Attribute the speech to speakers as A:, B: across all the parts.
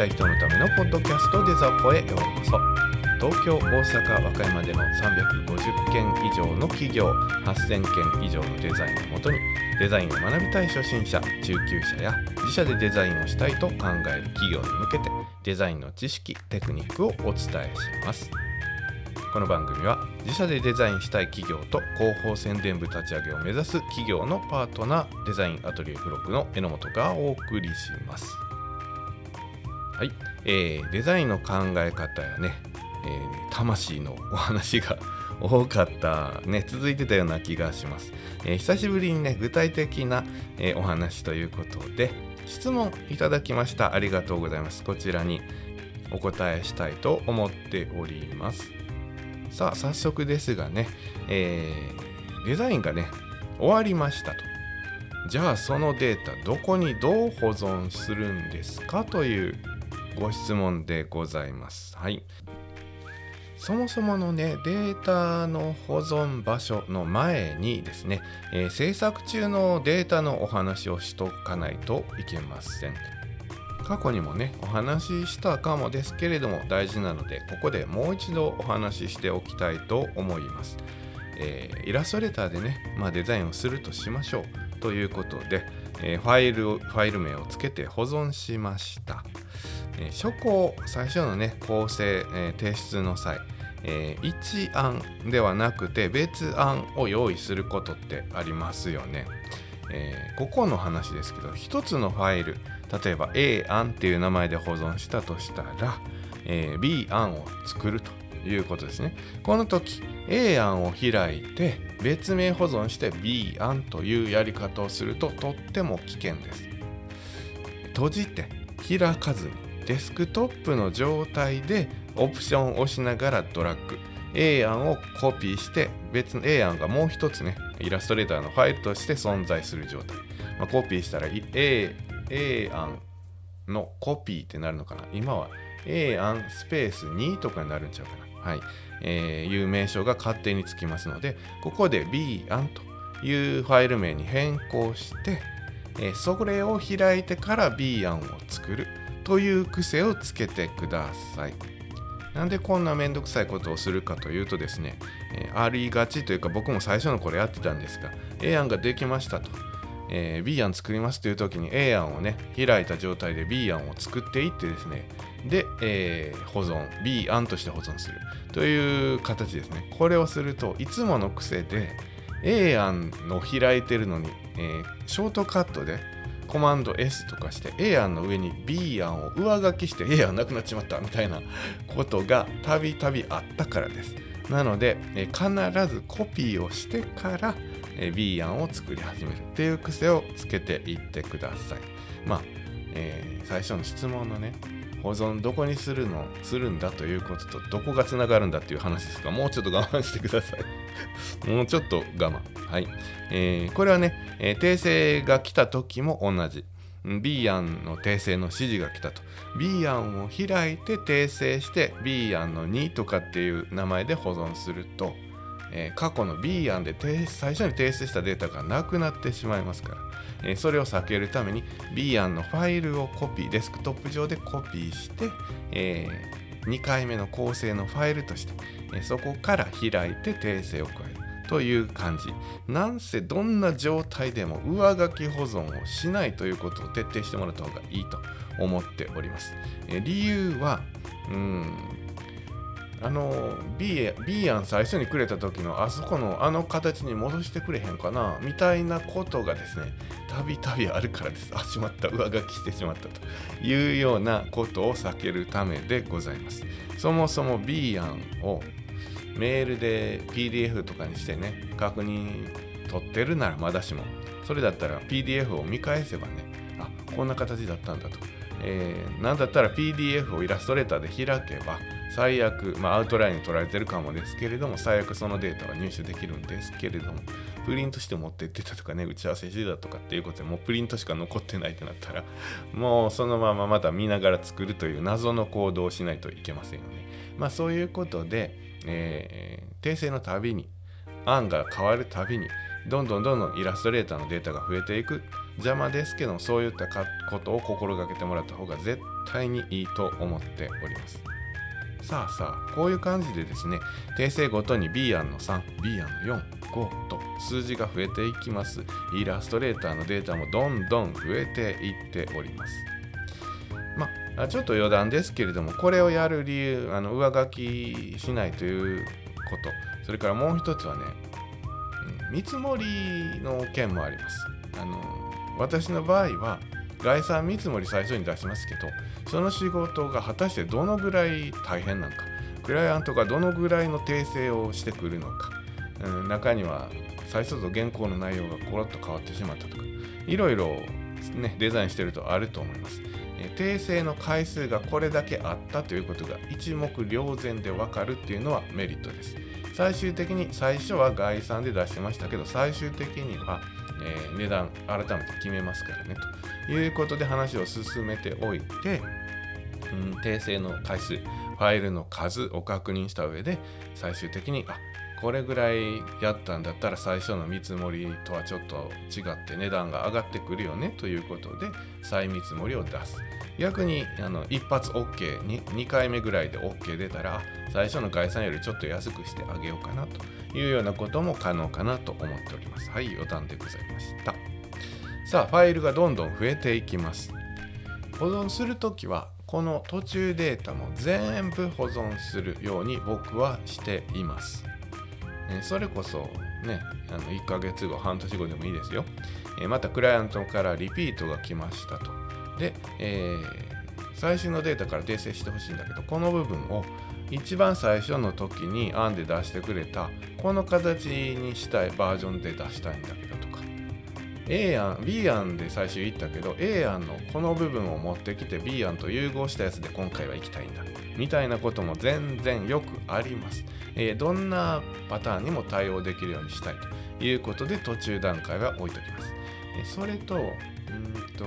A: たい人のためのポッドキャストデザポへようこそ。東京大阪和歌山での350件以上の企業8000件以上のデザインをもとにデザインを学びたい初心者中級者や自社でデザインをしたいと考える企業に向けてデザインの知識テクニックをお伝えします。この番組は自社でデザインしたい企業と広報宣伝部立ち上げを目指す企業のパートナーデザインアトリエ付録の榎本がお送りします。はい、えー、デザインの考え方やね、えー、魂のお話が 多かったね続いてたような気がします、えー、久しぶりにね具体的な、えー、お話ということで質問いただきました。ありがとうございます。こちらにお答えしたいと思っております。さあ早速ですがね、えー、デザインがね終わりましたと。じゃあそのデータどこにどう保存するんですか？というご質問でございます。はい。そもそものねデータの保存場所の前にですね、えー、制作中のデータのお話をしとかないといけません。過去にもねお話ししたかもですけれども大事なのでここでもう一度お話ししておきたいと思います、えー、イラストレーターでね、まあ、デザインをするとしましょうということで、えー、ファイルファイル名をつけて保存しました、え、初稿最初のね構成、え提出の際えー、一案ではなくて別案を用意することってありますよね。えー、ここの話ですけど1つのファイル例えば A 案っていう名前で保存したとしたら、えー、B 案を作るということですねこの時 A 案を開いて別名保存して B 案というやり方をするととっても危険です閉じて開かずにデスクトップの状態でオプションを押しながらドラッグ。A 案をコピーして別の A 案がもう一つねイラストレーターのファイルとして存在する状態、まあ、コピーしたら A, A 案のコピーってなるのかな。今は A 案スペース2とかになるんちゃうかな。はい、えー、いう名称が勝手につきますのでここで B 案というファイル名に変更して、えー、それを開いてから B 案を作る。という癖をつけてください。なんでこんなめんどくさいことをするかというとですね、えー、ありがちというか僕も最初の頃やってたんですが A 案ができましたと、えー、B 案作りますという時に A 案をね開いた状態で B 案を作っていってですねで、えー、保存 B 案として保存する。という形ですね。これをするといつもの癖で A 案の開いてるのに、えー、ショートカットでコマンド S とかして A 案の上に B 案を上書きして A 案なくなっちまったみたいなことがたびたびあったからです。なので、え必ずコピーをしてから、え B 案を作り始めるっていう癖をつけていってください。まあ、えー、最初の質問のね、保存どこにするのするんだということとどこがつながるんだっていう話ですがもうちょっと我慢してください もうちょっと我慢。はい、えー、これはね、えー、訂正が来た時も同じ。B 案の訂正の指示が来たと。B 案を開いて訂正して B 案の2とかっていう名前で保存すると、えー、過去の B 案で最初に提出したデータがなくなってしまいますから。えそれを避けるために B 案のファイルをコピーデスクトップ上でコピーして、えー、2回目の構成のファイルとして、そこから開いて訂正を加えるという感じ。なんせどんな状態でも上書き保存をしないということを徹底してもらった方がいいと思っております、え理由はうんあの B, B 案最初にくれた時のあそこのあの形に戻してくれへんかな？みたいなことがですねたびたびあるからです。あしまった。上書きしてしまったというようなことを避けるためでございます。そもそも B 案をメールで PDF とかにしてね確認取ってるならまだしもそれだったら PDF を見返せばねあこんな形だったんだと、えー、なんだったら PDF をイラストレーターで開けば最悪、まあ、アウトラインに取られてるかもですけれども、最悪そのデータは入手できるんですけれども、プリントして持ってってたとかね、打ち合わせしてたとかっていうことでもうプリントしか残ってないってなったら、もうそのまままた見ながら作るという謎の行動をしないといけませんよね。まあそういうことで、えー、訂正のたびに、案が変わるたびに、どんどんどんどんイラストレーターのデータが増えていく。邪魔ですけどそういったことを心がけてもらった方が絶対にいいと思っておりますさあさあこういう感じでですね訂正ごとに B 案の 3B 案の45と数字が増えていきます。イラストレーターのデータもどんどん増えていっております。まあちょっと余談ですけれどもこれをやる理由あの上書きしないということ。それからもう一つはね、見積もりの件もあります。あの私の場合は概算見積もり最初に出しますけどその仕事が果たしてどのぐらい大変なのかクライアントがどのぐらいの訂正をしてくるのか、うん、中には最初と原稿の内容がコロッと変わってしまったとかいろいろ、ね、デザインしてるとあると思います、訂正の回数がこれだけあったということが一目瞭然でわかるっていうのはメリットです。最終的に最初は概算で出してましたけど最終的には、えー、値段改めて決めますからね。ということで話を進めておいて、うん、訂正の回数ファイルの数を確認した上で最終的にあこれぐらいやったんだったら最初の見積もりとはちょっと違って値段が上がってくるよねということで再見積もりを出す。逆にあの一発 OK に2回目ぐらいで OK 出たら最初の概算よりちょっと安くしてあげようかなというようなことも可能かなと思っております。はい余談でございました。さあファイルがどんどん増えていきます。保存するときはこの途中データも全部保存するように僕はしています。えそれこそね、あの1ヶ月後、半年後でもいいですよ。えまたクライアントからリピートが来ましたと。で、えー、最新のデータから訂正してほしいんだけど、この部分を一番最初の時に案で出してくれた、この形にしたいバージョンで出したいんだけど、A 案、B 案で最初言ったけど、A 案のこの部分を持ってきて B 案と融合したやつで今回は行きたいんだ。みたいなことも全然よくあります。えー、どんなパターンにも対応できるようにしたいということで途中段階は置いときます。それと、んと、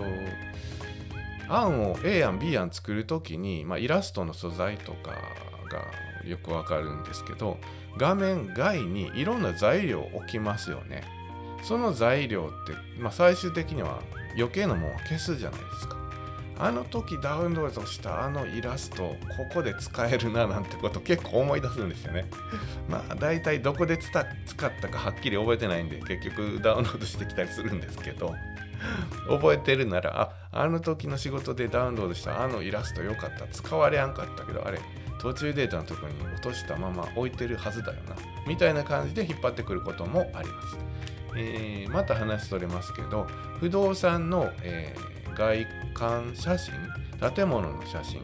A: 案を A 案 B 案作るときに、まあ、イラストの素材とかがよくわかるんですけど画面外にいろんな材料を置きますよね。その材料って、まあ、最終的には余計なものを消すじゃないですか。あの時ダウンロードしたあのイラストここで使えるななんてこと結構思い出すんですよね。まあ大体どこで使ったかはっきり覚えてないんで結局ダウンロードしてきたりするんですけど覚えてるならああの時の仕事でダウンロードしたあのイラストよかった使われやんかったけどあれ途中データのところに落としたまま置いてるはずだよなみたいな感じで引っ張ってくることもあります。えー、また話それますけど不動産の、えー外観写真建物の写真、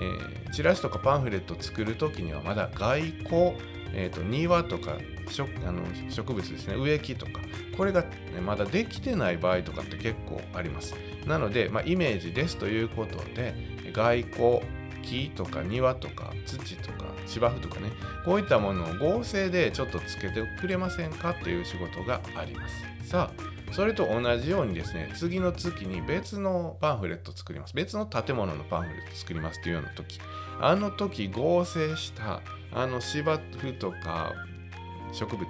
A: えー、チラシとかパンフレット作る時にはまだ外交、えーと、庭とか植あの植物ですね植木とかこれが、ね、まだできてない場合とかって結構あります。なので、まあ、イメージですということで外交木とか庭とか土とか芝生とかねこういったものを合成でちょっとつけてくれませんかっていう仕事がありますさあそれと同じようにですね、次の月に別のパンフレット作ります。別の建物のパンフレット作りますっていうような時、あの時合成したあの芝生とか植物、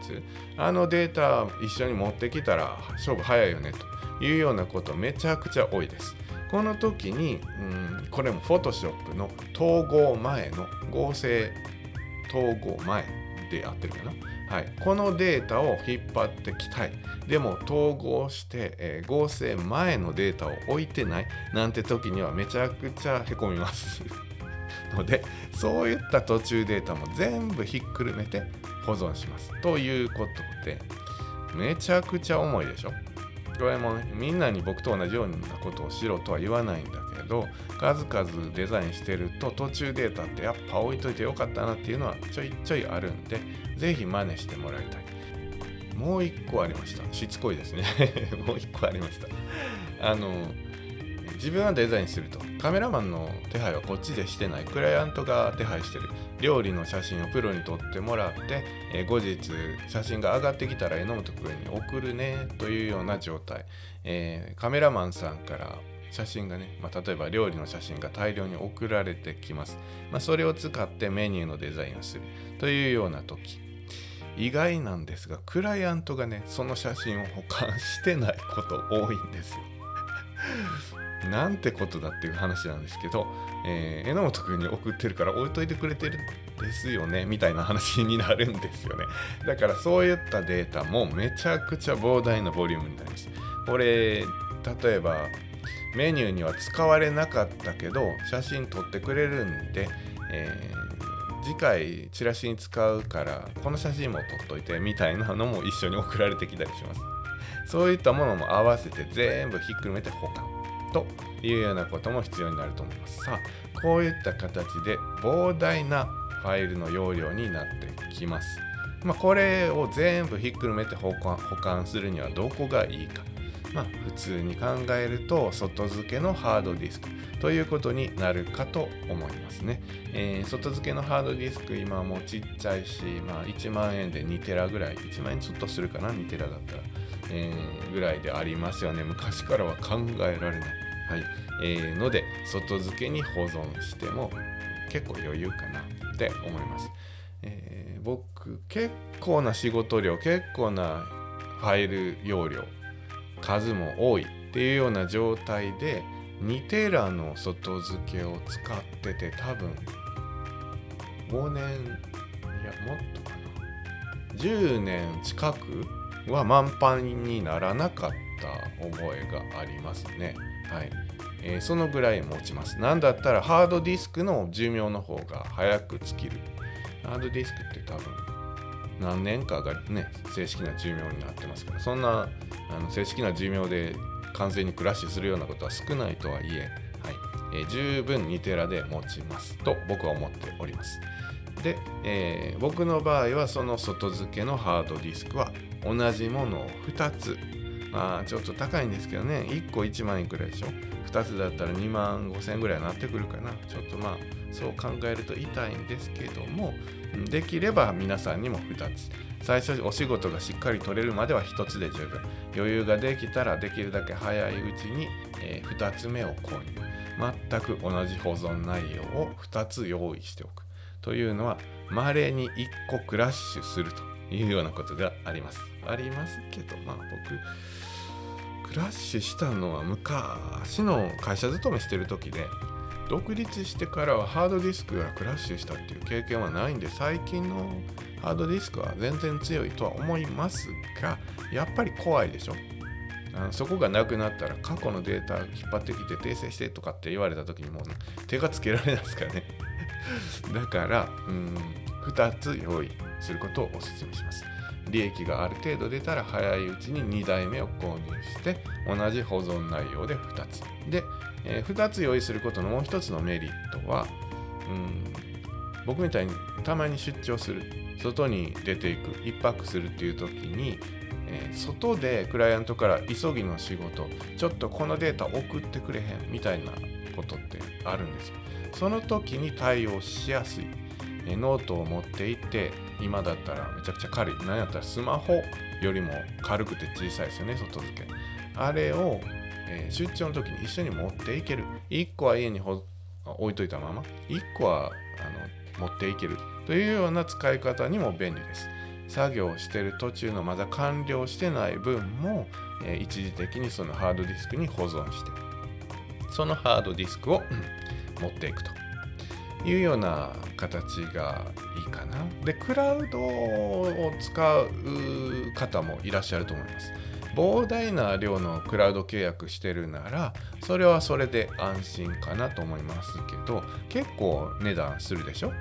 A: あのデータ一緒に持ってきたら勝負早いよねというようなことめちゃくちゃ多いです。この時に、うん、これも Photoshop の統合前の合成統合前でやってるかな。はい、このデータを引っ張ってきたい。でも統合して、えー、合成前のデータを置いてないなんて時にはめちゃくちゃへこみます のでそういった途中データも全部ひっくるめて保存しますということでめちゃくちゃ重いでしょこれもみんなに僕と同じようなことをしろとは言わないんだけど数々デザインしてると途中データってやっぱ置いといてよかったなっていうのはちょいちょいあるんで是非真似してもらいたい。もう一個ありました。しつこいですね。もう一個ありました。あの自分はデザインすると。カメラマンの手配はこっちでしてない。クライアントが手配してる。料理の写真をプロに撮ってもらって、え後日写真が上がってきたら榎本君に送るねというような状態、えー、カメラマンさんから写真がね、まあ、例えば料理の写真が大量に送られてきます、まあ、それを使ってメニューのデザインをするというような時。意外なんですがクライアントがねその写真を保管してないこと多いんですよ。なんてことだっていう話なんですけど、えー、榎本君に送ってるから置いといてくれてるんですよねみたいな話になるんですよね。だからそういったデータもめちゃくちゃ膨大なボリュームになります。これ例えばメニューには使われなかったけど写真撮ってくれるんで、えー、次回チラシに使うからこの写真も撮っといてみたいなのも一緒に送られてきたりします。そういったものも合わせて全部ひっくるめて保管。というようなことも必要になると思います。さあ、こういった形で膨大なファイルの容量になってきます。まあ、これを全部ひっくるめて保管保管するにはどこがいいか。まあ、普通に考えると外付けのハードディスクということになるかと思いますね。えー、外付けのハードディスク今もちっちゃいし、まあ、1万円で2テラぐらい1万円ちょっとするかな2テラだったら。えー、ぐらいでありますよね。昔からは考えられない、はい。えー、ので外付けに保存しても結構余裕かなって思います、えー、僕結構な仕事量結構なファイル容量数も多いっていうような状態で2テラの外付けを使ってて多分5年いやもっとかな。10年近くは満帆にならなかった覚えがありますね。はい。えー、そのぐらい持ちます。なんだったらハードディスクの寿命の方が早く尽きる。ハードディスクって多分何年かがね、正式な寿命になってますから、そんなあの正式な寿命で完全にクラッシュするようなことは少ないとはいえ、はいえー、十分2テラで持ちますと僕は思っております。で、えー、僕の場合はその外付けのハードディスクは同じものを2つ。まあちょっと高いんですけどね。1個1万円くらいでしょ？2つだったら2万5千円ぐらいになってくるかな。ちょっとまあそう考えると痛いんですけども。できれば皆さんにも2つ。最初お仕事がしっかり取れるまでは1つで十分。余裕ができたらできるだけ早いうちに、えー、2つ目を購入。全く同じ保存内容を2つ用意しておく。というのは稀に1個クラッシュすると。いうようなことがあります。ありますけど、まあ僕、クラッシュしたのは昔の会社勤めしてる時で、独立してからはハードディスクがクラッシュしたっていう経験はないんで、最近のハードディスクは全然強いとは思いますが、やっぱり怖いでしょ。あそこがなくなったら過去のデータ引っ張ってきて訂正してとかって言われた時にもう手がつけられないですからね だからうん2つ用意することをお勧めします。利益がある程度出たら早いうちに2台目を購入して同じ保存内容で2つ。で、えー、2つ用意することのもう1つのメリットは、うん、僕みたいにたまに出張する外に出ていく1泊するっていう時に、えー、外でクライアントから急ぎの仕事ちょっとこのデータ送ってくれへんみたいなことってあるんですよ。その時に対応しやすい。えノートを持っていって今だったらめちゃくちゃ軽い。何やったらスマホよりも軽くて小さいですよね外付け。あれを、えー、出張の時に一緒に持っていける。1個は家に置いといたまま。1個はあの持っていける。というような使い方にも便利です。作業してる途中のまだ完了してない分も、えー、一時的にそのハードディスクに保存してそのハードディスクを持っていくと。いうような形がいいかな。で、クラウドを使う方もいらっしゃると思います。膨大な量のクラウド契約してるなら、それはそれで安心かなと思いますけど、結構値段するでしょ？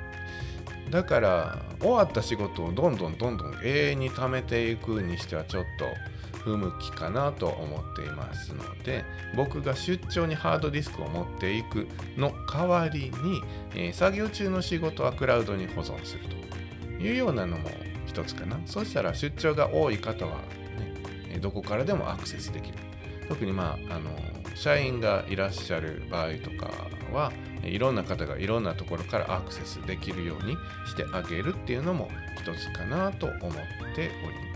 A: だから終わった仕事をどんどんどんどん永遠に貯めていくにしてはちょっと不向きかなと思っていますので僕が出張にハードディスクを持っていくの代わりに、えー、作業中の仕事はクラウドに保存するというようなのも一つかなそしたら出張が多い方は、ね、どこからでもアクセスできる特にまああの社員がいらっしゃる場合とかはいろんな方がいろんなところからアクセスできるようにしてあげるっていうのも一つかなと思っております。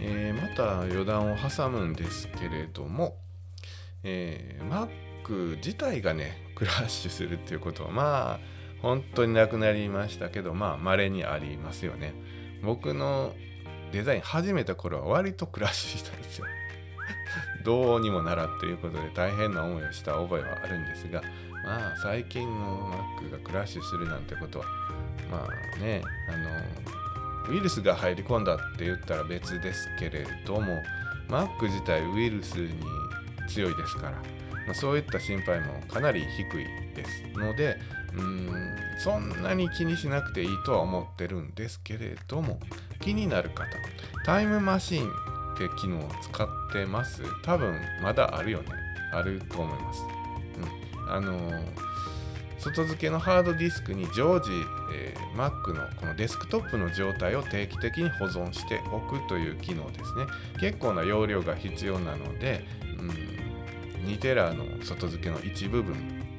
A: えー、また余談を挟むんですけれども、えー、Mac 自体がねクラッシュするっていうことはまあ本当になくなりましたけどまあ稀にありますよね。僕のデザイン始めた頃は割とクラッシュしたんですよ。どうにもならんということで大変な思いをした覚えはあるんですがまあ最近の Mac がクラッシュするなんてことはまあねあのウイルスが入り込んだって言ったら別ですけれども Mac 自体ウイルスに強いですから、まあ、そういった心配もかなり低いですのでうんそんなに気にしなくていいとは思ってるんですけれども気になる方タイムマシンって機能を使ってます。多分まだあるよね。あると思います、うん、あのー、外付けのハードディスクに常時、えー、Mac のこのデスクトップの状態を定期的に保存しておくという機能ですね結構な容量が必要なので、うん、2テラの外付けの一部分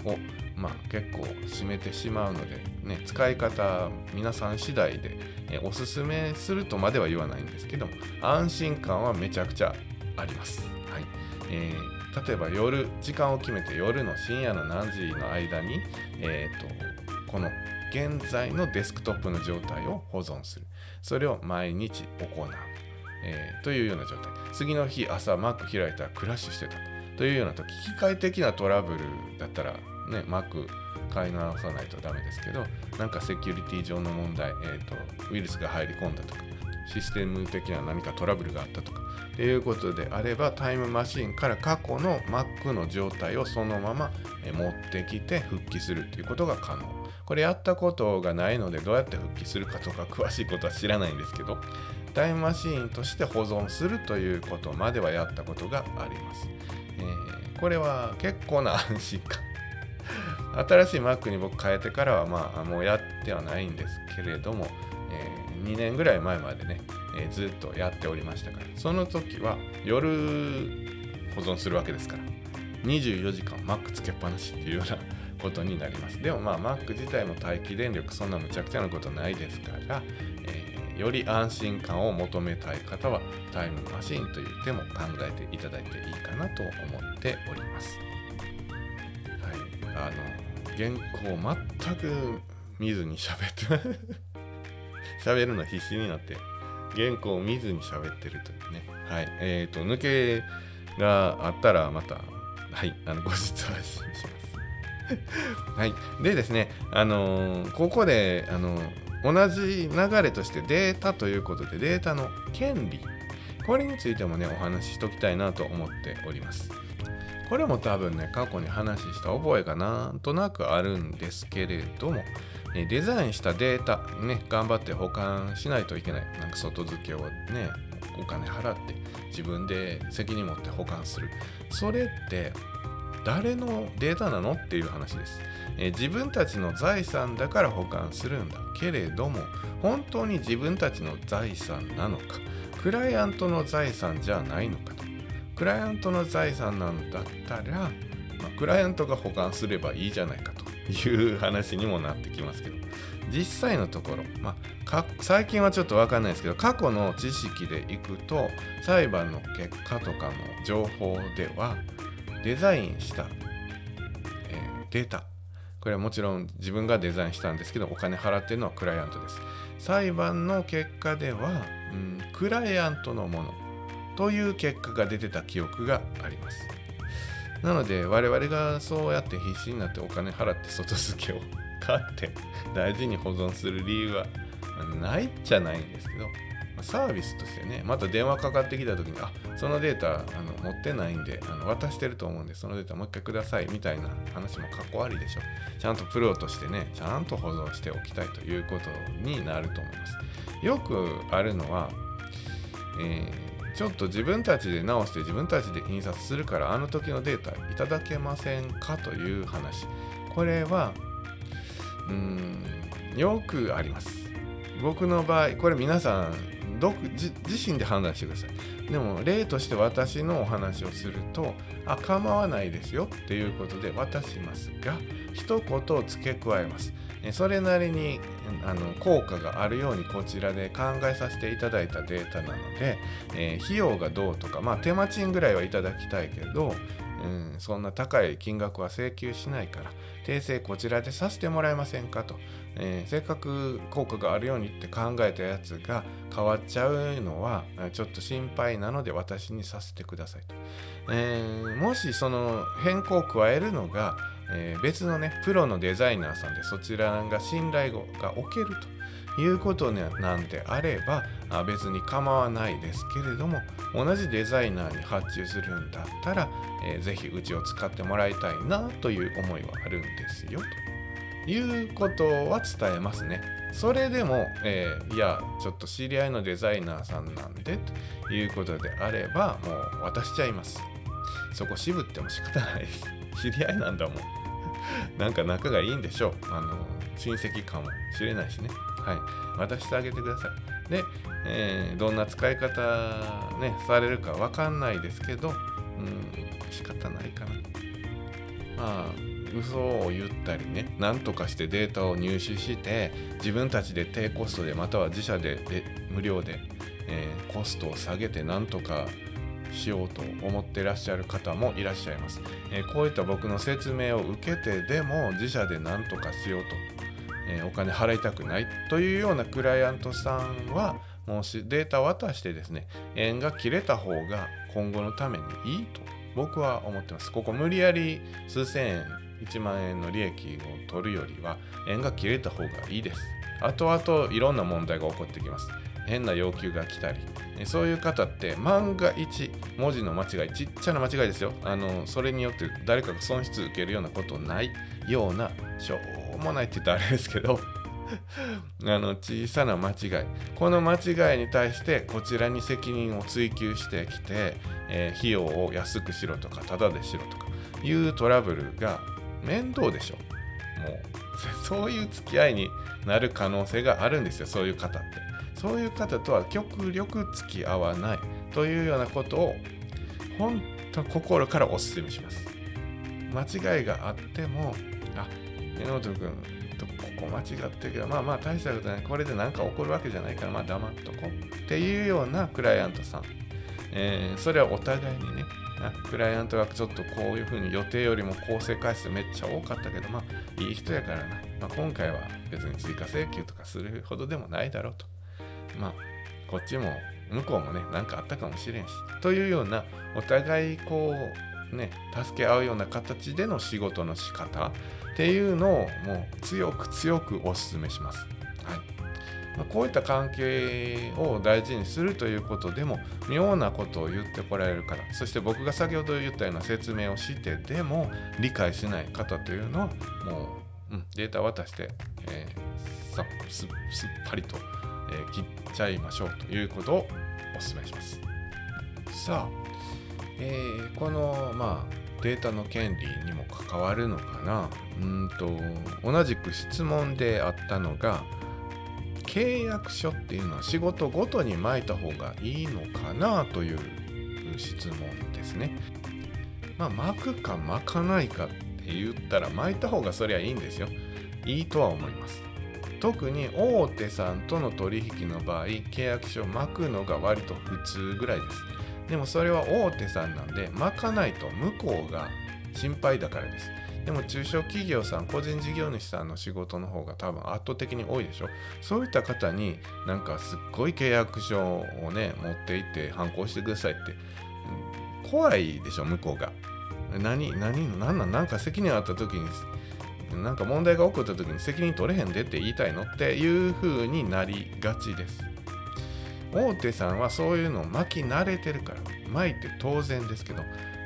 A: をまあ、結構占めてしまうので、ね、使い方皆さん次第で、えおすすめするとまでは言わないんですけども安心感はめちゃくちゃあります。はいえー、例えば夜時間を決めて夜の深夜の何時の間に、えーと、この現在のデスクトップの状態を保存する。それを毎日行う、えー、というような状態。次の日朝 Mac 開いたらクラッシュしてた。というような時機械的なトラブルだったらね、Mac 買い直さないとダメですけど、なんかセキュリティ上の問題、えーと、ウイルスが入り込んだとか、システム的な何かトラブルがあったとか、ということであれば、タイムマシンから過去の Mac の状態をそのまま持ってきて復帰するということが可能。これやったことがないので、どうやって復帰するかとか詳しいことは知らないんですけど、タイムマシーンとして保存するということまではやったことがあります。えー、これは結構な安心感新しい Mac に僕変えてからはまあもうやってはないんですけれども、えー、2年ぐらい前までね、えー、ずっとやっておりましたからその時は夜保存するわけですから24時間 Mac つけっぱなしっていうようなことになりますでもまあ Mac 自体も待機電力そんなむちゃくちゃなことないですから、えー、より安心感を求めたい方はタイムマシンという手も考えていただいていいかなと思っておりますはい。あの原稿全く見ずに喋って喋るの必死になって原稿を見ずに喋ってるというね。はい。えっ、ー、と抜けがあったらまたはい。あの後日配信します。はい。でですねあのー、ここであのー、同じ流れとしてデータということでデータの権利。これについてもねお話ししときたいなと思っております。これも多分ね、過去に話した覚えがなんとなくあるんですけれども、デザインしたデータ、ね、頑張って保管しないといけない。なんか外付けをね、お金払って自分で責任持って保管する。それって誰のデータなのっていう話です、え自分たちの財産だから保管するんだ。けれども本当に自分たちの財産なのか。クライアントの財産じゃないのかと。クライアントの財産なんだったら、まあ、クライアントが保管すればいいじゃないかと。いう話にもなってきますけど。実際のところ、まあ、最近はちょっと分かんないですけど過去の知識でいくと裁判の結果とかの情報ではデザインした、えー、データ。これはもちろん自分がデザインしたんですけどお金払ってるのはクライアントです。裁判の結果では、うん、クライアントのものという結果が出てた記憶があります。なので我々がそうやって必死になってお金払って外付けを 買って大事に保存する理由はないじゃないんですけどサービスとしてねまた電話かかってきた時にあそのデータあの持ってないんであの渡してると思うんでそのデータもう一回くださいみたいな話もかっこ悪いでしょちゃんとプロとしてねちゃんと保存しておきたいということになると思います。よくあるのは、えーちょっと自分たちで直して自分たちで印刷するからあの時のデータいただけませんかという話。これはうーんよくあります。僕の場合これ皆さん独自身で判断してください。でも例として私のお話をするとあ構わないですよっていうことで渡しますが一言付け加えます。それなりにあの効果があるようにこちらで考えさせていただいたデータなので、えー、費用がどうとか、まあ、手間賃ぐらいはいただきたいけど、うん、そんな高い金額は請求しないから訂正こちらでさせてもらえませんかと、えー、せっかく効果があるようにって考えたやつが変わっちゃうのはちょっと心配なので私にさせてくださいと、えー、もしその変更を加えるのが、えー、別のねプロのデザイナーさんでそちらが信頼が置けるということなんであればあ別に構わないですけれども同じデザイナーに発注するんだったら、えー、ぜひうちを使ってもらいたいなという思いはあるんですよということは伝えますね。それでも、えー、いやちょっと知り合いのデザイナーさんなんでということであればもう渡しちゃいます。そこ渋っても仕方ないです。知り合いなんだもん。なんか仲がいいんでしょう。あの親戚かもしれないしね。はい、渡してあげてください。で、えー、どんな使い方、ね、されるかわかんないですけど、うん、仕方ないかな。まあ、嘘を言ったりね、なんとかしてデータを入手して、自分たちで低コストで、または自社でで無料で、えー、コストを下げてなんとかしようと思ってらっしゃる方もいらっしゃいます。えー、こういった僕の説明を受けてでも自社で何とかしようとえお金払いたくないというようなクライアントさんはもしデータ渡してですね円が切れた方が今後のためにいいと僕は思ってます。ここ無理やり数千円1万円の利益を取るよりは円が切れた方がいいです。後々いろんな問題が起こってきます。変な要求が来たり。そういう方って万が一文字の間違いちっちゃな間違いですよ。あのそれによって誰かが損失受けるようなことないようなしょうもないって言ったらあれですけど。あの小さな間違い。この間違いに対してこちらに責任を追及してきて、えー、費用を安くしろとかタダでしろとかいうトラブルが面倒でしょ。もう そういう付き合いになる可能性があるんですよそういう方って。そういう方とは極力付き合わないというようなことを本当心からお勧めします。間違いがあってもあ榎本君とここ間違ってるけどまあまあ大したことない。これで何か起こるわけじゃないからまあ黙っとこう。っていうようなクライアントさん、えー、それはお互いにねクライアントがちょっとこういうふうに予定よりも構成回数めっちゃ多かったけどまあいい人やからな、まあ、今回は別に追加請求とかするほどでもないだろうと。まあこっちも向こうもね何かあったかもしれんしというようなお互いこうね助け合うような形での仕事の仕方っていうのをもう強く強くお勧めします。はいま、こういった関係を大事にするということでも妙なことを言ってこられるからそして僕が先ほど言ったような説明をしてでも理解しない方というのはもう、うん、データ渡して、えー、さすすっぱりと、えー、切っちゃいましょうということをお勧めします。さあ、えー、このまあデータの権利にも関わるのかなうんと同じく質問であったのが契約書っていうのは仕事ごとに巻いた方がいいのかなという質問ですね。まあ巻くか巻かないかって言ったら巻いた方がそりゃいいんですよ。いいとは思います。特に大手さんとの取引の場合契約書を巻くのが割と普通ぐらいです。でもそれは大手さんなんで巻かないと向こうが心配だからです。でも中小企業さん、個人事業主さんの仕事の方が多分圧倒的に多いでしょ。そういった方になんかすっごい契約書をね、持っていって反抗してくださいって、怖いでしょ、向こうが。何、何、何なん、なんか責任あった時に、なんか問題が起こった時に責任取れへんでって言いたいのっていう風になりがちです。大手さんはそういうのを巻き慣れてるから巻いて当然ですけど、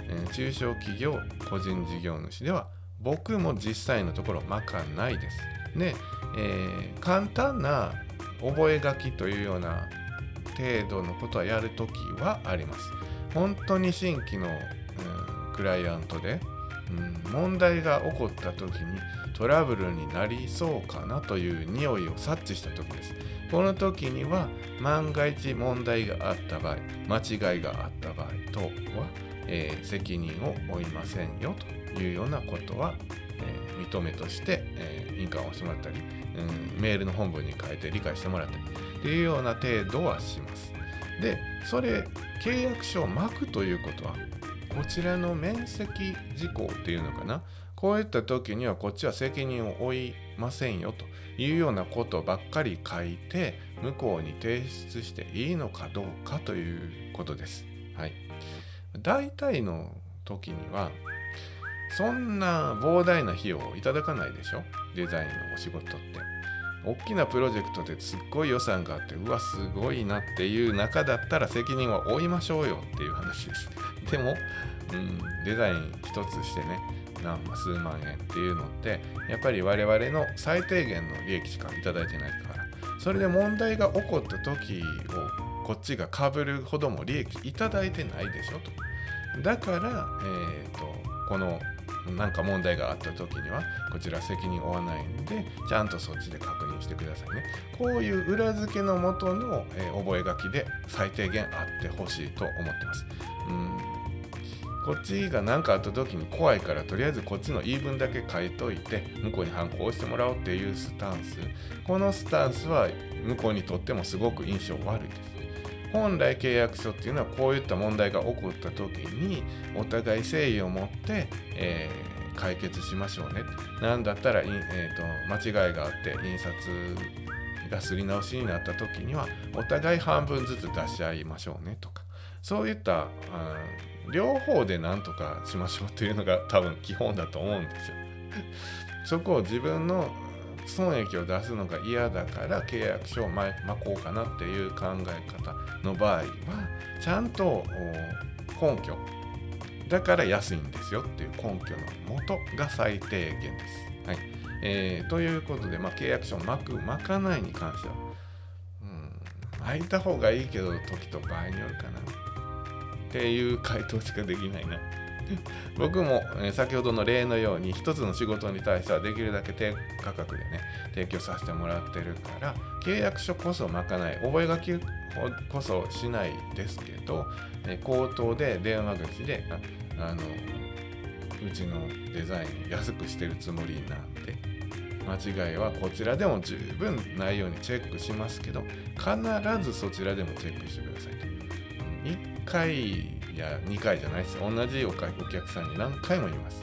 A: え、中小企業個人事業主では僕も実際のところ巻かないです。で、えー、簡単な覚書というような程度のことはやるときはあります。本当に新規の、うん、クライアントで、うん、問題が起こった時にトラブルになりそうかなという匂いを察知した時です。この時には万が一問題があった場合間違いがあった場合等は、えー、責任を負いませんよというようなことは、えー、認めとして、えー、印鑑をしてもらったり、うん、メールの本文に書いて理解してもらったりというような程度はします。でそれ契約書を巻くということはこちらの面積事項っていうのかな？こういった時にはこっちは責任を負いませんよというようなことばっかり書いて向こうに提出していいのかどうかということです。はい、大体の時にはそんな膨大な費用をいただかないでしょ？デザインのお仕事って。大きなプロジェクトですっごい予算があってうわすごいなっていう中だったら責任は負いましょうよっていう話です。でも、うん、デザイン一つしてね何万数万円っていうのってやっぱり我々の最低限の利益しか頂いてないからそれで問題が起こった時をこっちがかぶるほども利益頂いてないでしょとだから、えーと、このなんか問題があった時にはこちら責任負わないんでちゃんとそっちで確認してくださいね。こういう裏付けのもとの、えー、覚書で最低限あってほしいと思ってます。うん。こっちが何かあった時に怖いからとりあえずこっちの言い分だけ書いといて向こうに反抗してもらおうっていうスタンス。このスタンスは向こうにとってもすごく印象悪いです。本来契約書っていうのはこういった問題が起こった時にお互い誠意を持って、えー、解決しましょうね何だったら、えーと、間違いがあって印刷がすり直しになった時にはお互い半分ずつ出し合いましょうねとかそういったうん両方で何とかしましょうっていうのが多分基本だと思うんですよ。そこを自分の損益を出すのが嫌だから契約書を巻こうかなっていう考え方の場合はちゃんと根拠だから安いんですよっていう根拠のもとが最低限です。はいえー、ということで、まあ、契約書を巻く巻かないに関しては、うん、巻いた方がいいけど時と場合によるかな。っていう回答しかできないな。僕も、先ほどの例のように一つの仕事に対してはできるだけ低価格でね提供させてもらってるから契約書こそまかない覚書こそしないですけど、口頭で電話口であのうちのデザイン安くしてるつもりなんで間違いはこちらでも十分ないようにチェックしますけど必ずそちらでもチェックしてくださいと。回いや2回じゃないです。同じお客さんに何回も言います。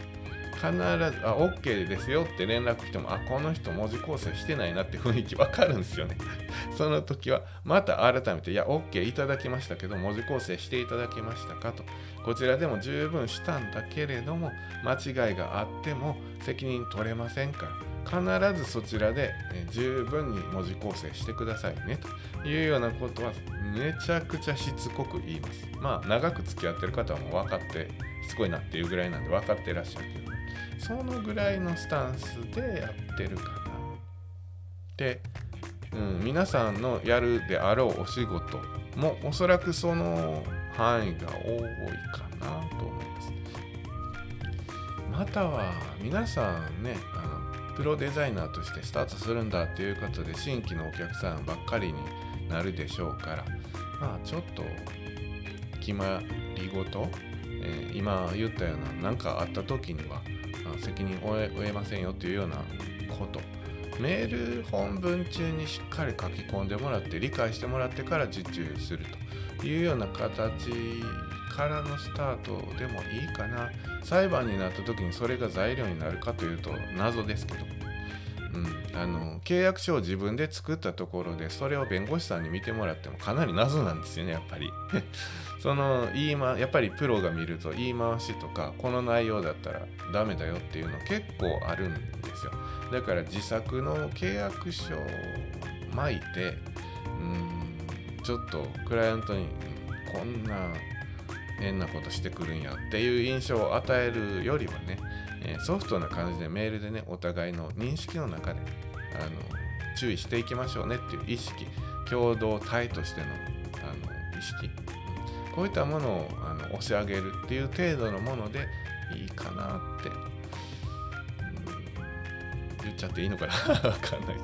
A: 必ず「あ OK ですよ」って連絡来ても「あこの人文字構成してないな」って雰囲気わかるんですよね。その時はまた改めて「いや OK いただきましたけど文字構成していただけましたか?」と。こちらでも十分したんだけれども間違いがあっても責任取れませんから。必ずそちらで、ね、十分に文字構成してくださいねというようなことはめちゃくちゃしつこく言います。まあ長く付き合ってる方はもう分かってしつこいなっていうぐらいなんで分かってらっしゃるけどそのぐらいのスタンスでやってるかな。で、うん、皆さんのやるであろうお仕事もおそらくその範囲が多いかなと思います。または皆さんねあのプロデザイナーとしてスタートするんだっていうことで新規のお客さんばっかりになるでしょうからまあちょっと決まり事、えー、今言ったような何かあった時には責任を負えませんよというようなこと。メール本文中にしっかり書き込んでもらって理解してもらってから受注するというような形からのスタートでもいいかな。裁判になった時にそれが材料になるかというと謎ですけど、うん、あの契約書を自分で作ったところでそれを弁護士さんに見てもらってもかなり謎なんですよねやっぱり。その言いまやっぱりプロが見ると言い回しとかこの内容だったらダメだよっていうの結構あるんですよ。だから自作の契約書を巻いてうんちょっとクライアントにこんな変なことしてくるんやっていう印象を与えるよりはね、えソフトな感じでメールでねお互いの認識の中であの注意していきましょうねっていう意識共同体としてのあの意識。こういったものをあの押し上げるっていう程度のものでいいかなって、うん、言っちゃっていいのかな？わかんないけ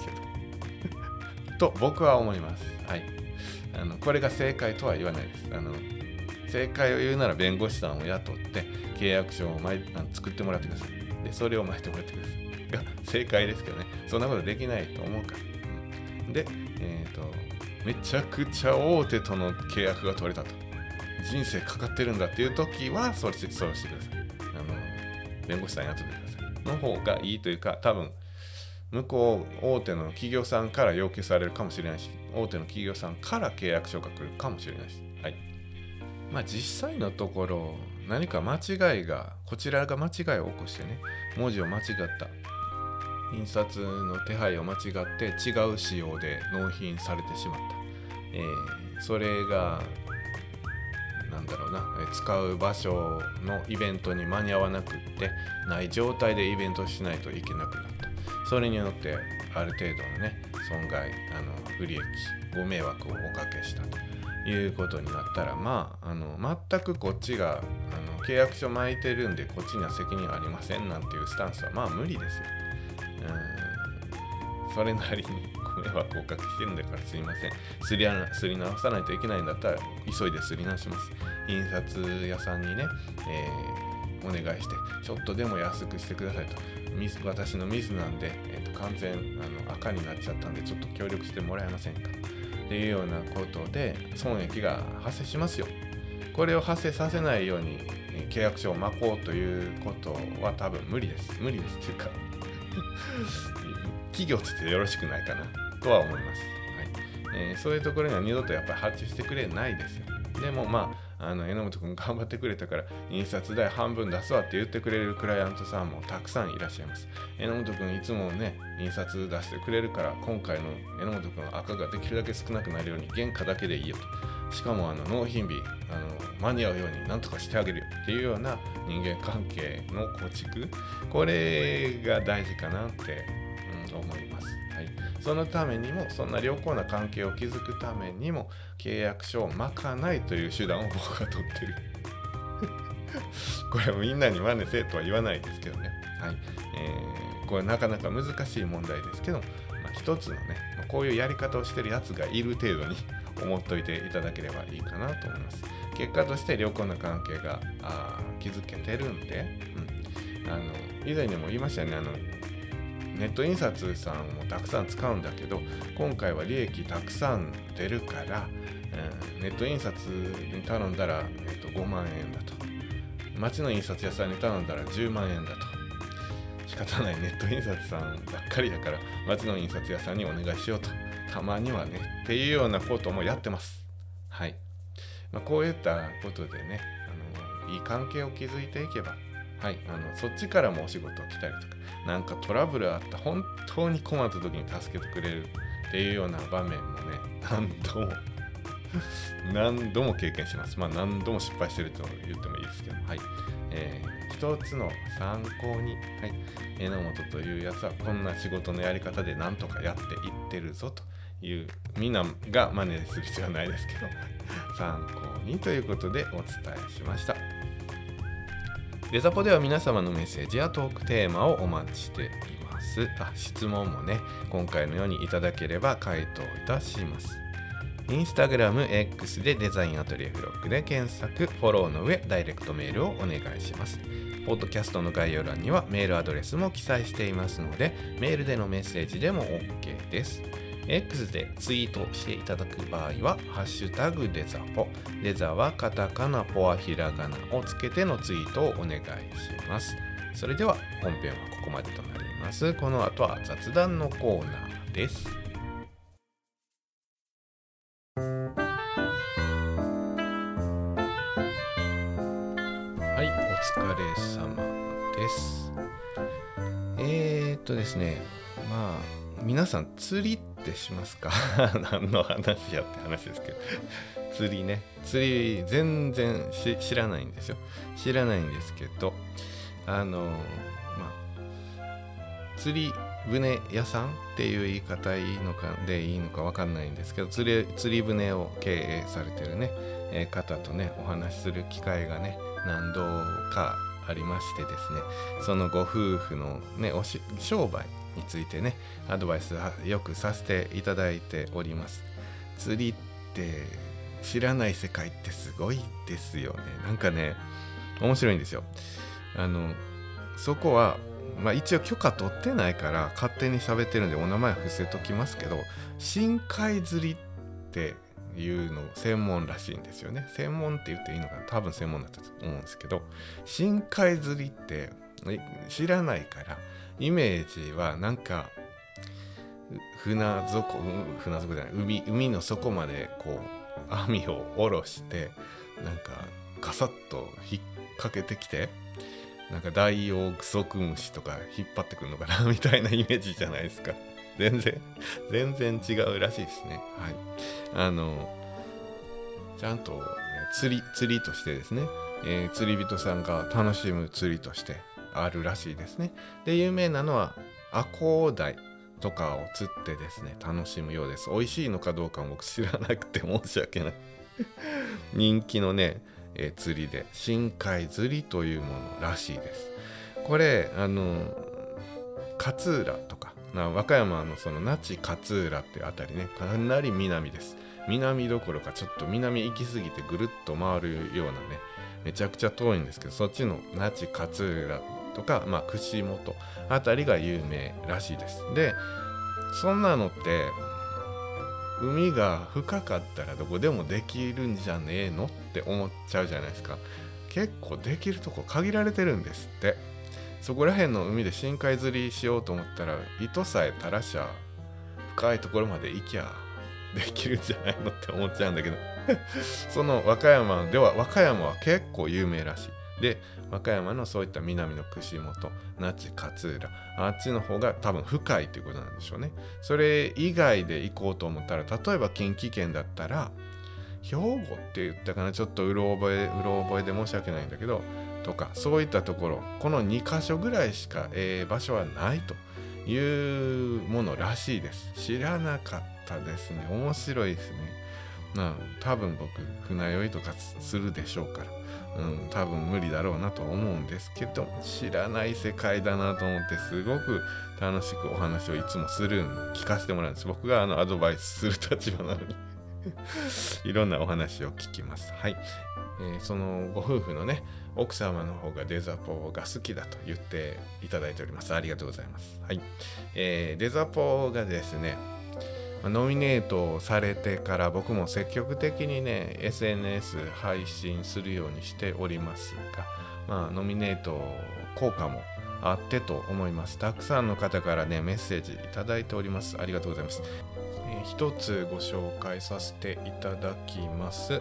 A: ど。と僕は思います。はい。あのこれが正解とは言わないです。あの正解を言うなら弁護士さんを雇って契約書を巻い作ってもらってください。で、それを巻いてもらってください。が正解ですけどね。そんなことできないと思うから。うん、で、えっ、ー、と、めちゃくちゃ大手との契約が取れたと。人生かかってるんだっていう時はそれそうしてくださいあの弁護士さん雇ってくださいの方がいいというか多分向こう大手の企業さんから要求されるかもしれないし大手の企業さんから契約書が来るかもしれないしはいまあ実際のところ何か間違いがこちらが間違いを起こしてね文字を間違った。印刷の手配を間違って違う仕様で納品されてしまった、えー、それがなんだろうな使う場所のイベントに間に合わなくってない状態でイベントしないといけなくなった。それによってある程度のね損害あの不利益ご迷惑をおかけしたと。いうことになったらまああの全くこっちがあの契約書巻いてるんでこっちには責任ありませんなんていうスタンスはまあ無理ですよ。うんそれなりにご迷惑をおかけしてるんだからすいませんすりすり直さないといけないんだったら急いですり直します。印刷屋さんにね、えー、お願いしてちょっとでも安くしてくださいとミス私のミスなんで、えーと、完全あの赤になっちゃったんでちょっと協力してもらえませんかっていうようなことで損益が発生しますよ。これを発生させないように契約書を巻こうということは多分無理です。無理ですというか 企業としてよろしくないかなとは思います。はいえー、そういうところには二度とやっぱり発注してくれないですよ。でもまああの榎本君頑張ってくれたから印刷代半分出すわって言ってくれるクライアントさんもたくさんいらっしゃいます。榎本君いつもね印刷出してくれるから今回の榎本君赤ができるだけ少なくなるように原価だけでいいよと。しかもあの納品日あの間に合うようになんとかしてあげるよっていうような人間関係の構築。これが大事かなって、うん、思います、はい、そのためにもそんな良好な関係を築くためにも契約書を巻かないという手段を僕は取ってる これはみんなに真似せとは言わないですけどね。はい。えー、これなかなか難しい問題ですけど、まあ、一つのね、こういうやり方をしてるやつがいる程度に 思っといていただければいいかなと思います。結果として良好な関係があ築けてるんで、うん、あの以前にも言いましたよねあのネット印刷さんもたくさん使うんだけど今回は利益たくさん出るから、うん、ネット印刷に頼んだら、えっと、5万円だと。町の印刷屋さんに頼んだら10万円だと。仕方ない。ネット印刷さんばっかりだから町の印刷屋さんにお願いしようと。たまにはねっていうようなこともやってます。はい、まあ、こういったことでねあのいい関係を築いていけばはい、あのそっちからもお仕事来たりとかなんかトラブルあった本当に困った時に助けてくれるっていうような場面もね何度も 何度も経験します。まあ何度も失敗してると言ってもいいですけど、はい。えー、一つの参考に、はい。榎本というやつはこんな仕事のやり方でなんとかやっていってるぞという、みんなが真似する必要はないですけど、参考にということでお伝えしました。デザポでは皆様のメッセージやトークテーマをお待ちしています。あ質問もね、今回のようにいただければ回答いたします。インスタグラム X でデザインアトリエフロックで検索、フォローの上、ダイレクトメールをお願いします。ポッドキャストの概要欄にはメールアドレスも記載していますので、メールでのメッセージでも OK です。X でツイートしていただく場合は、ハッシュタグデザポ。デザはカタカナ、ポはひらがなをつけてのツイートをお願いします。それでは本編はここまでとなります。この後は雑談のコーナーです。はい、お疲れ様です。えー、っとですね、まあ、皆さん釣りってしますか？何の話やって話ですけど釣りね。釣り全然知らないんですよ。知らないんですけど、あの、まあ、釣り船屋さんっていう言い方いいのかでいいのか分かんないんですけど釣り釣り船を経営されてるね、えー、方とねお話しする機会がね何度かありましてですねそのご夫婦のねおし商売についてねアドバイスよくさせていただいております。釣りって知らない世界ってすごいですよね。なんかね面白いんですよ。あのそこはまあ一応許可取ってないから勝手に喋ってるんでお名前伏せときますけど深海釣りっていうの専門らしいんですよね。専門って言っていいのかな。多分専門だったと思うんですけど深海釣りって知らないからイメージはなんか船底船底じゃない海海の底までこう網を下ろしてなんかガサッと引っ掛けてきてなんかダイオウグソクムシとか引っ張ってくるのかな みたいなイメージじゃないですか。全然全然違うらしいですね。はい。あのちゃんと釣り釣りとしてですね、えー、釣り人さんが楽しむ釣りとしてあるらしいですね。で有名なのはアコウダイとかを釣ってですね楽しむようです。美味しいのかどうかも僕知らなくて申し訳ない。人気のね、え、釣りで深海釣りというものらしいです。これあの勝浦とか和歌山のその那智勝浦ってあたりねかなり南です。南どころかちょっと南行き過ぎてぐるっと回るようなねめちゃくちゃ遠いんですけどそっちの那智勝浦とか、まあ、串本あたりが有名らしいです。でそんなのって海が深かったらどこでもできるんじゃねえのって思っちゃうじゃないですか。結構できるとこ限られてるんですって。そこら辺の海で深海釣りしようと思ったら糸さえ垂らしゃ深いところまで行きゃできるんじゃないのって思っちゃうんだけど。その和歌山では和歌山は結構有名らしい。で和歌山のそういった南の串本那智勝浦あっちの方が多分深いということなんでしょうね。それ以外で行こうと思ったら例えば近畿圏だったら兵庫って言ったかなちょっとうろ覚えうろ覚えで申し訳ないんだけどとかそういったところこの2箇所ぐらいしか、えー、場所はないというものらしいです。知らなかったですね。面白いですね。まあ多分僕船酔いとかするでしょうから。うん、多分無理だろうなと思うんですけど知らない世界だなと思ってすごく楽しくお話をいつもする聞かせてもらうんです。僕があのアドバイスする立場なのに。いろんなお話を聞きます。はい、えー、そのご夫婦のね奥様の方がデザポーが好きだと言っていただいております。ありがとうございます。はい、えー、デザポーがですねノミネートされてから僕も積極的にね SNS 配信するようにしておりますが、まあ、ノミネート効果もあってと思います。たくさんの方からねメッセージいただいております。ありがとうございます、えー、一つご紹介させていただきます。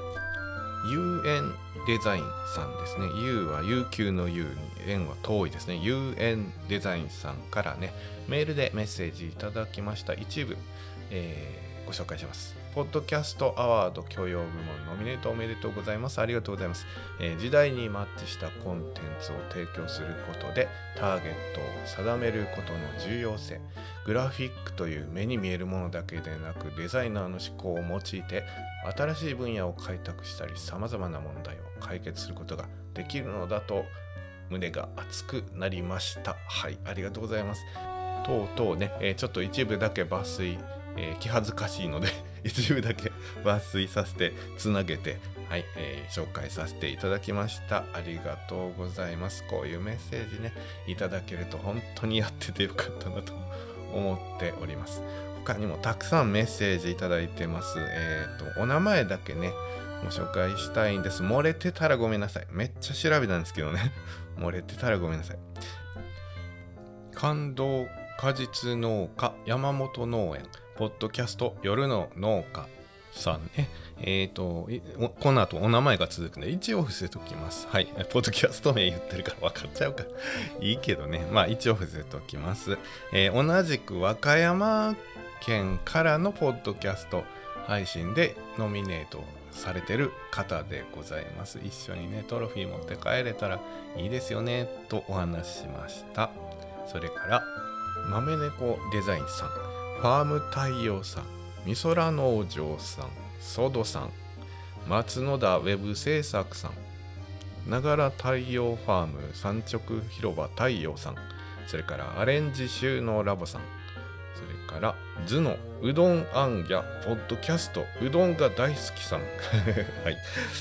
A: UN デザインさんですね。U は悠久の U に円は遠いですね。UN デザインさんからねメールでメッセージいただきました。一部えー、ご紹介します。ポッドキャストアワード許容部門ノミネートおめでとうございます。ありがとうございます。えー、時代にマッチしたコンテンツを提供することでターゲットを定めることの重要性、グラフィックという目に見えるものだけでなくデザイナーの思考を用いて新しい分野を開拓したり様々な問題を解決することができるのだと胸が熱くなりました。はい、ありがとうございます。とうとうね、えー、ちょっと一部だけ抜粋えー、気恥ずかしいので 一部だけ抜粋させてつなげて、はいえー、紹介させていただきました。ありがとうございます。こういうメッセージねいただけると本当にやっててよかったなと思っております。他にもたくさんメッセージいただいてます。えっ、ー、とお名前だけねご紹介したいんです。漏れてたらごめんなさい。めっちゃ調べたんですけどね。漏れてたらごめんなさい。感動果実農家山本農園。ポッドキャスト夜の農家さんね。えっ、ー、と、この後お名前が続くんで、一応伏せときます。はい。ポッドキャスト名言ってるから分かっちゃうから。いいけどね。まあ一応伏せときます。えー、同じく和歌山県からのポッドキャスト配信でノミネートされてる方でございます。一緒にね、トロフィー持って帰れたらいいですよね、とお話ししました。それから、豆猫デザインさん。ファーム太陽さん、みそら農場さん、ソドさん、松野田ウェブ制作さん、ながら太陽ファーム産直広場太陽さん、それからアレンジ収納ラボさん、それから頭のうどんあんやポッドキャストうどんが大好きさん、はい、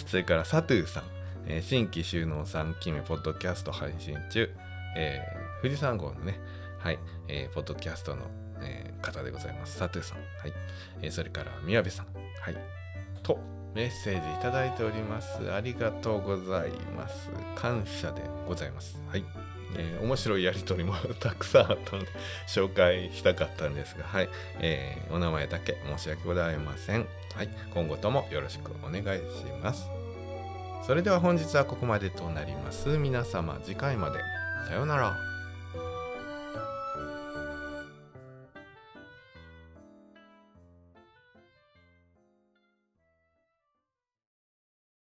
A: それからサトゥーさん、えー、新規収納3期目ポッドキャスト配信中、えー、富士山号のね、はい、えー、ポッドキャストの、方でございます。佐藤さん。はい。えー、それから、宮部さん。はい。とメッセージいただいておりますありがとうございます感謝でございますはいえー、面白いやりとりも たくさんあったので紹介したかったんですが、はい、えー、お名前だけ申し訳ございません。はい、今後ともよろしくお願いします。それでは本日はここまでとなります。皆様次回まで。さようなら。